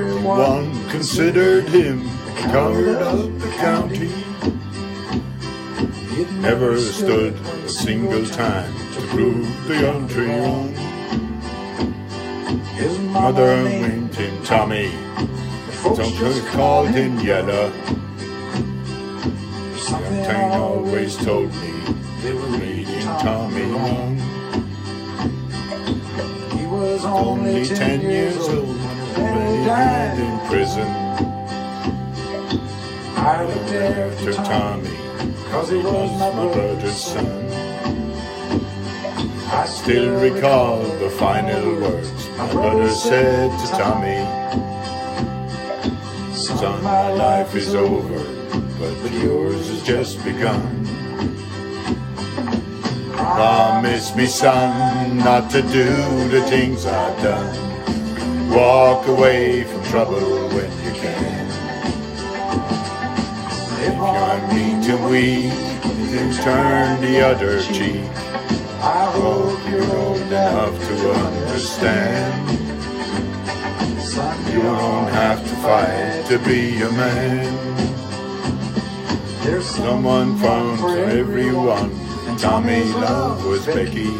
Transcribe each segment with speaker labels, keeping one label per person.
Speaker 1: Everyone considered him the coward of the county. Never stood a single time to prove the country wrong. His mother named him Tommy. Some called him Yellow. Something always told me they were reading Tommy wrong. He was only ten years old when he died in prison. I looked after Tommy, cause he was my brother's son. I still recall the final words my brother said to Tommy. Son, my life is over, but yours has just begun. Promise me, son, not to do the things I've done. Walk away from trouble when you can. If you're mean to weak, then turn the other cheek. I hope you're old enough to understand. You don't have to fight to be a man. There's someone found for everyone. Tommy Love was Becky.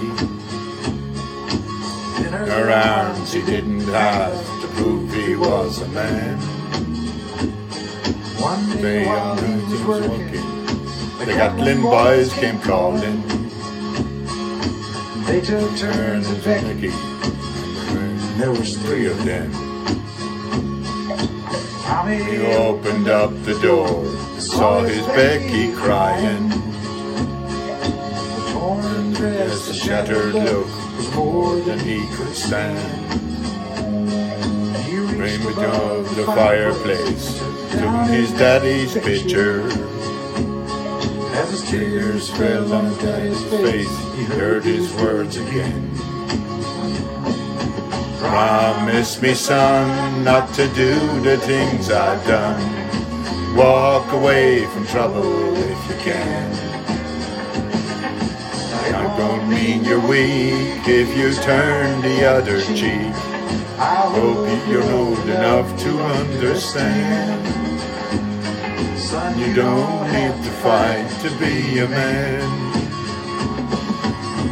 Speaker 1: Her arms, he didn't have he was a man. One day while he was working, the Gatlin boys came crawling. They took turns with Becky. There was three of them. He opened up the door, saw his Becky crying. The torn dress, a shattered look, was more than he could stand. Reached above the fireplace, took his daddy's picture. As his tears fell on his daddy's face, he heard his words again. Promise me, son, not to do the things I've done. Walk away from trouble if you can. I don't mean you're weak if you turn the other cheek. I hope you're old enough to understand. Son, you don't need to fight to be a man.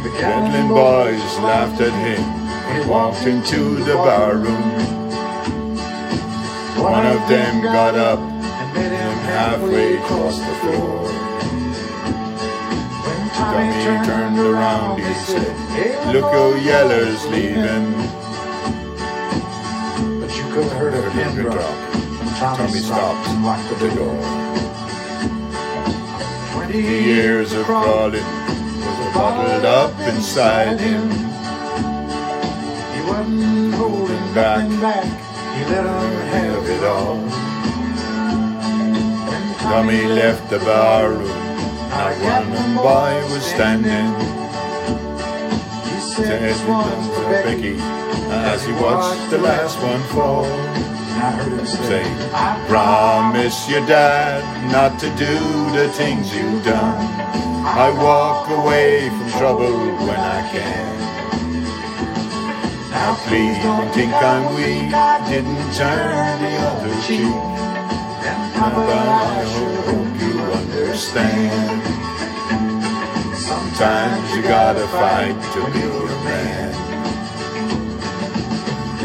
Speaker 1: The Gatlin boys laughed at him he walked into the barroom. One of them got up and met him halfway across the floor. When Tommy turned around, he said, Look how Yeller's leaving. Pin drop. Tommy stopped and locked the door. Twenty years of crawling was bottled up inside him He wasn't holding back. He let her have it all. When Tommy left the bar room, not one boy was standing. Said one for Becky uh, as he watched the last one fall. I heard him say, I promise your dad not to do the things you've done. I walk away from trouble when I can. Now please don't think I'm weak. Didn't turn the other cheek. But I hope you understand. Sometimes you gotta fight to be a man.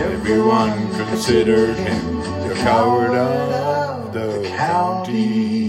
Speaker 1: Everyone considered him the coward of the county.